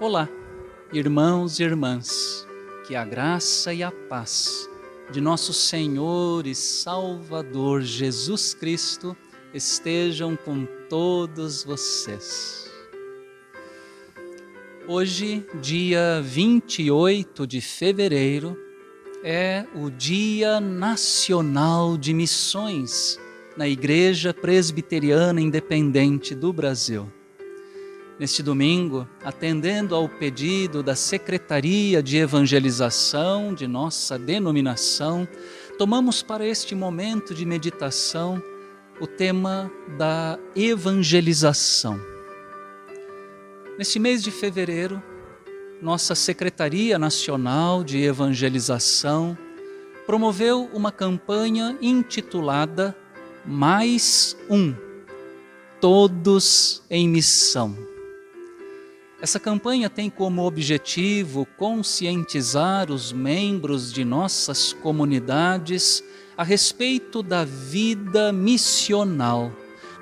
Olá, irmãos e irmãs, que a graça e a paz de nosso Senhor e Salvador Jesus Cristo estejam com todos vocês. Hoje, dia 28 de fevereiro, é o Dia Nacional de Missões na Igreja Presbiteriana Independente do Brasil. Neste domingo, atendendo ao pedido da Secretaria de Evangelização de nossa denominação, tomamos para este momento de meditação o tema da evangelização. Neste mês de fevereiro, nossa Secretaria Nacional de Evangelização promoveu uma campanha intitulada Mais Um Todos em Missão. Essa campanha tem como objetivo conscientizar os membros de nossas comunidades a respeito da vida missional,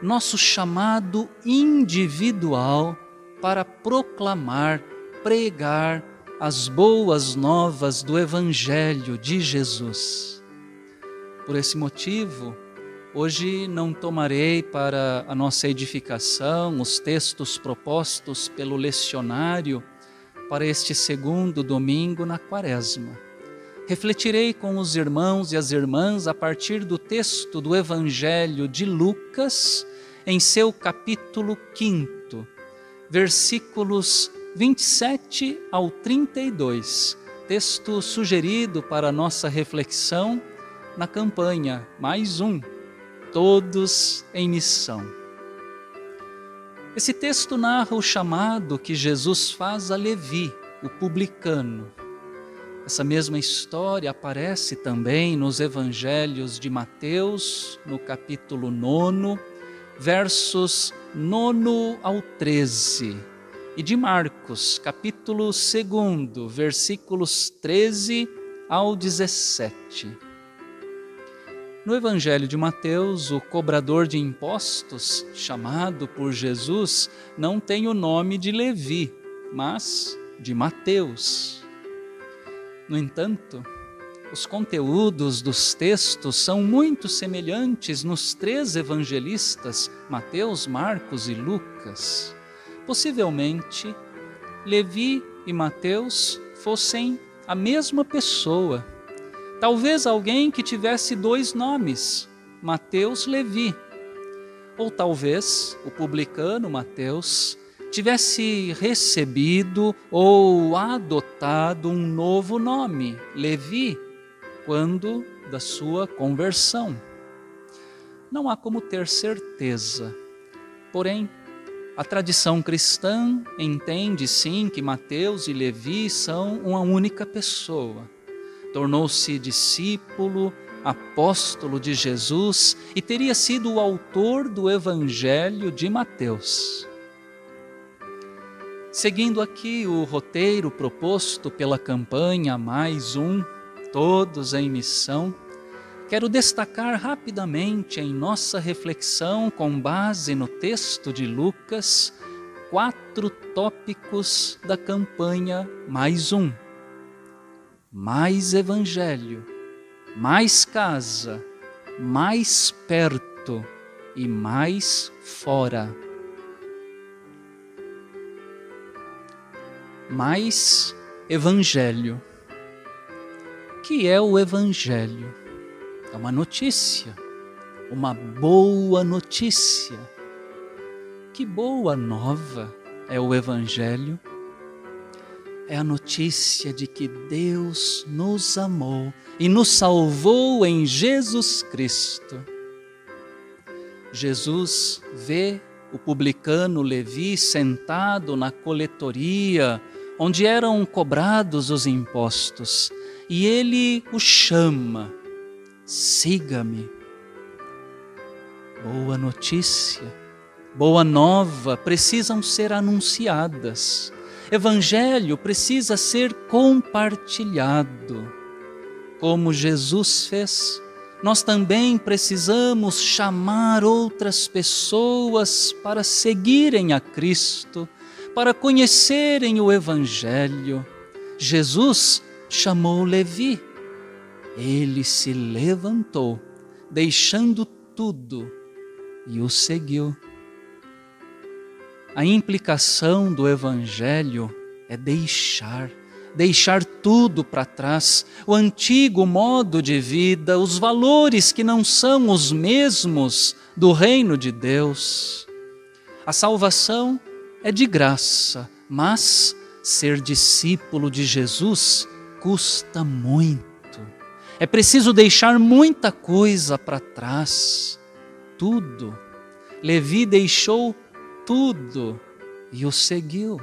nosso chamado individual para proclamar, pregar as boas novas do Evangelho de Jesus. Por esse motivo, Hoje não tomarei para a nossa edificação os textos propostos pelo lecionário para este segundo domingo na Quaresma. Refletirei com os irmãos e as irmãs a partir do texto do Evangelho de Lucas, em seu capítulo 5, versículos 27 ao 32, texto sugerido para nossa reflexão na campanha Mais Um todos em missão. Esse texto narra o chamado que Jesus faz a Levi, o publicano. Essa mesma história aparece também nos evangelhos de Mateus, no capítulo 9, versos 9 ao 13, e de Marcos, capítulo 2, versículos 13 ao 17. No Evangelho de Mateus, o cobrador de impostos, chamado por Jesus, não tem o nome de Levi, mas de Mateus. No entanto, os conteúdos dos textos são muito semelhantes nos três evangelistas, Mateus, Marcos e Lucas. Possivelmente, Levi e Mateus fossem a mesma pessoa Talvez alguém que tivesse dois nomes, Mateus Levi. Ou talvez o publicano Mateus tivesse recebido ou adotado um novo nome, Levi, quando da sua conversão. Não há como ter certeza. Porém, a tradição cristã entende sim que Mateus e Levi são uma única pessoa tornou-se discípulo, apóstolo de Jesus e teria sido o autor do Evangelho de Mateus. Seguindo aqui o roteiro proposto pela campanha Mais Um, Todos em Missão, quero destacar rapidamente em nossa reflexão, com base no texto de Lucas, quatro tópicos da campanha Mais Um mais evangelho, mais casa, mais perto e mais fora. Mais evangelho. Que é o evangelho? É uma notícia, uma boa notícia. Que boa nova é o evangelho? É a notícia de que Deus nos amou e nos salvou em Jesus Cristo. Jesus vê o publicano Levi sentado na coletoria, onde eram cobrados os impostos, e ele o chama: siga-me. Boa notícia, boa nova precisam ser anunciadas evangelho precisa ser compartilhado. Como Jesus fez, nós também precisamos chamar outras pessoas para seguirem a Cristo, para conhecerem o Evangelho, Jesus chamou Levi. Ele se levantou, deixando tudo, e o seguiu. A implicação do Evangelho é deixar, deixar tudo para trás, o antigo modo de vida, os valores que não são os mesmos do reino de Deus. A salvação é de graça, mas ser discípulo de Jesus custa muito. É preciso deixar muita coisa para trás, tudo. Levi deixou tudo e o seguiu.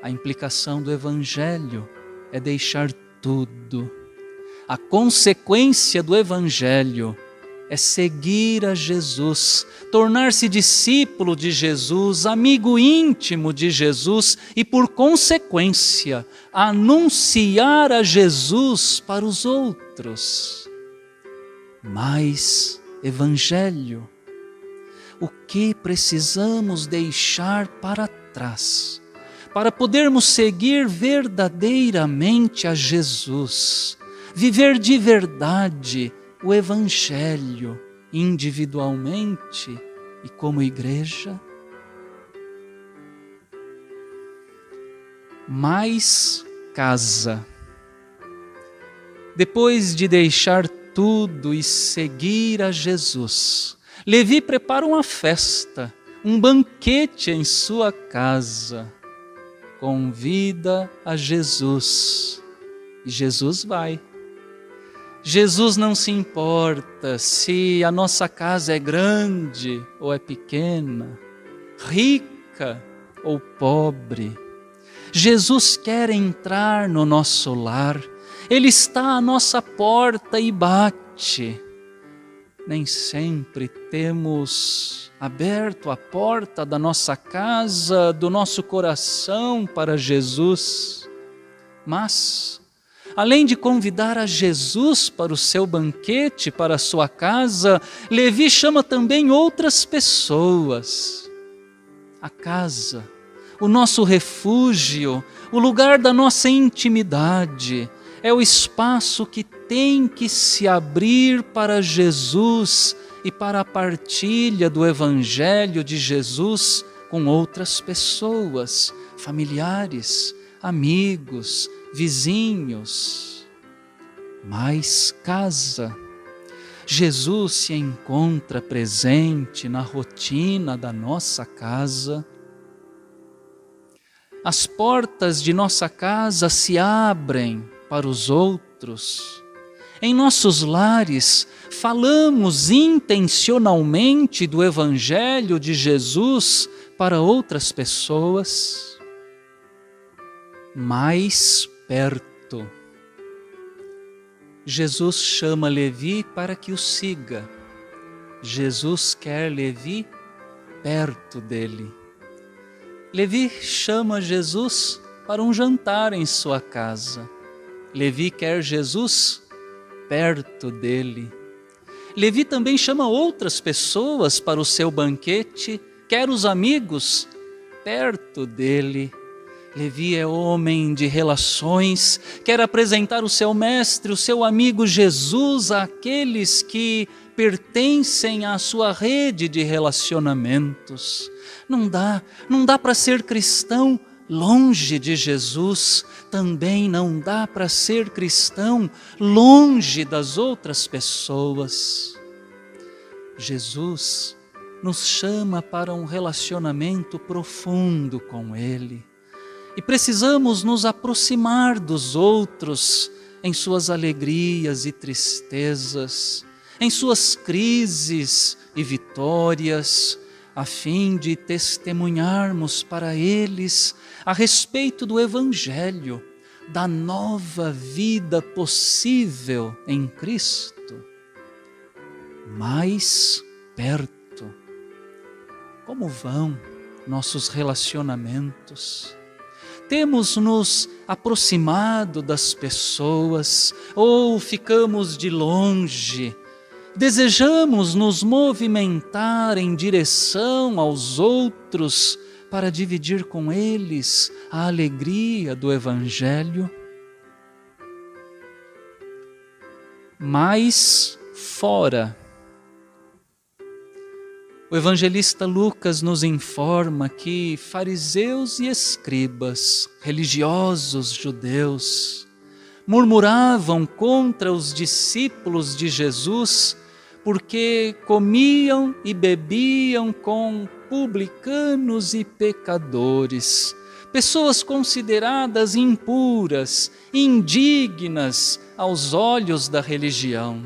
A implicação do Evangelho é deixar tudo. A consequência do Evangelho é seguir a Jesus, tornar-se discípulo de Jesus, amigo íntimo de Jesus e, por consequência, anunciar a Jesus para os outros. Mais Evangelho. O que precisamos deixar para trás para podermos seguir verdadeiramente a Jesus, viver de verdade o Evangelho individualmente e como igreja. Mais casa. Depois de deixar tudo e seguir a Jesus, Levi prepara uma festa, um banquete em sua casa convida a Jesus e Jesus vai. Jesus não se importa se a nossa casa é grande ou é pequena, rica ou pobre. Jesus quer entrar no nosso lar, Ele está à nossa porta e bate. Nem sempre temos aberto a porta da nossa casa, do nosso coração para Jesus. Mas, além de convidar a Jesus para o seu banquete, para a sua casa, Levi chama também outras pessoas. A casa, o nosso refúgio, o lugar da nossa intimidade, é o espaço que tem que se abrir para Jesus e para a partilha do Evangelho de Jesus com outras pessoas, familiares, amigos, vizinhos. Mais casa. Jesus se encontra presente na rotina da nossa casa. As portas de nossa casa se abrem para os outros em nossos lares, falamos intencionalmente do Evangelho de Jesus para outras pessoas? Mais perto. Jesus chama Levi para que o siga. Jesus quer Levi perto dele. Levi chama Jesus para um jantar em sua casa. Levi quer Jesus perto dele. Levi também chama outras pessoas para o seu banquete, quer os amigos perto dele. Levi é homem de relações, quer apresentar o seu mestre, o seu amigo Jesus àqueles que pertencem à sua rede de relacionamentos. Não dá, não dá para ser cristão longe de Jesus, também não dá para ser cristão longe das outras pessoas. Jesus nos chama para um relacionamento profundo com Ele e precisamos nos aproximar dos outros em suas alegrias e tristezas, em suas crises e vitórias a fim de testemunharmos para eles a respeito do Evangelho, da nova vida possível em Cristo. Mais perto. Como vão nossos relacionamentos? Temos nos aproximado das pessoas ou ficamos de longe? Desejamos nos movimentar em direção aos outros para dividir com eles a alegria do Evangelho. Mais fora, o evangelista Lucas nos informa que fariseus e escribas, religiosos judeus, murmuravam contra os discípulos de Jesus porque comiam e bebiam com publicanos e pecadores, pessoas consideradas impuras, indignas aos olhos da religião.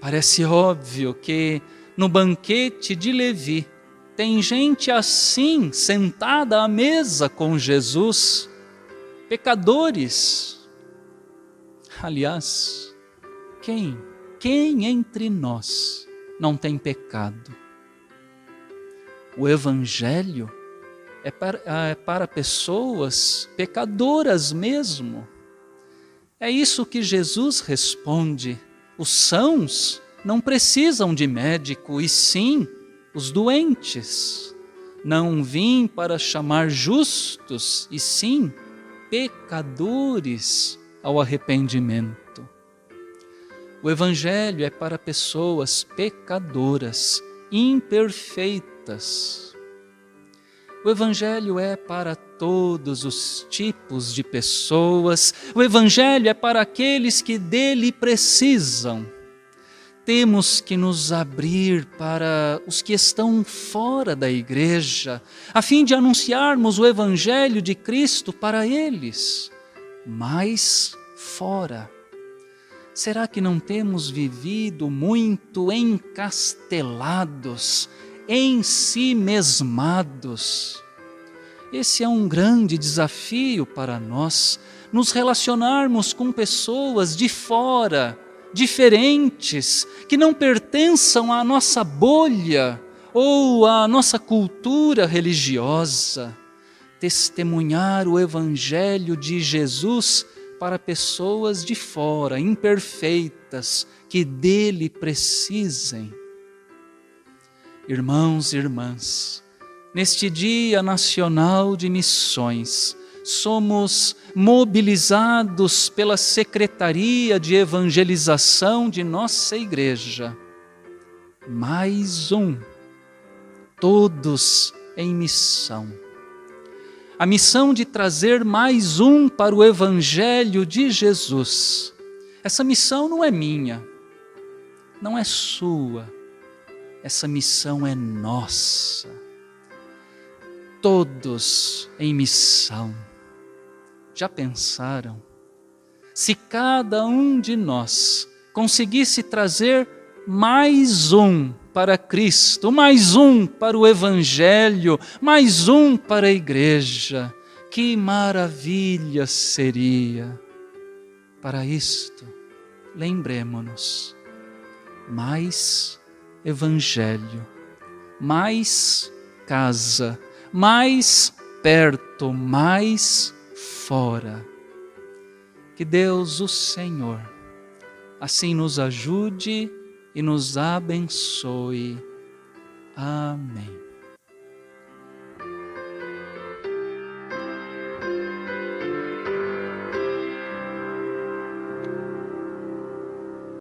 Parece óbvio que no banquete de Levi, tem gente assim sentada à mesa com Jesus, pecadores. Aliás, quem, quem entre nós não tem pecado? O Evangelho é para, é para pessoas pecadoras mesmo. É isso que Jesus responde. Os sãos não precisam de médico, e sim os doentes. Não vim para chamar justos, e sim pecadores ao arrependimento. O Evangelho é para pessoas pecadoras, imperfeitas. O Evangelho é para todos os tipos de pessoas, o Evangelho é para aqueles que dele precisam temos que nos abrir para os que estão fora da igreja, a fim de anunciarmos o Evangelho de Cristo para eles, mas fora. Será que não temos vivido muito encastelados, em si mesmados? Esse é um grande desafio para nós, nos relacionarmos com pessoas de fora diferentes, que não pertençam à nossa bolha ou à nossa cultura religiosa. Testemunhar o Evangelho de Jesus para pessoas de fora, imperfeitas, que dele precisem. Irmãos e irmãs, neste Dia Nacional de Missões, somos mobilizados pela Secretaria de Evangelização de nossa igreja. Mais um, todos em missão. A missão de trazer mais um para o Evangelho de Jesus. Essa missão não é minha, não é sua, essa missão é nossa. Todos em missão já pensaram? Se cada um de nós conseguisse trazer mais um para Cristo, mais um para o Evangelho, mais um para a igreja, que maravilha seria! Para isto, lembremos-nos, mais Evangelho, mais casa, mais perto, mais fora. Que Deus, o Senhor, assim nos ajude e nos abençoe. Amém.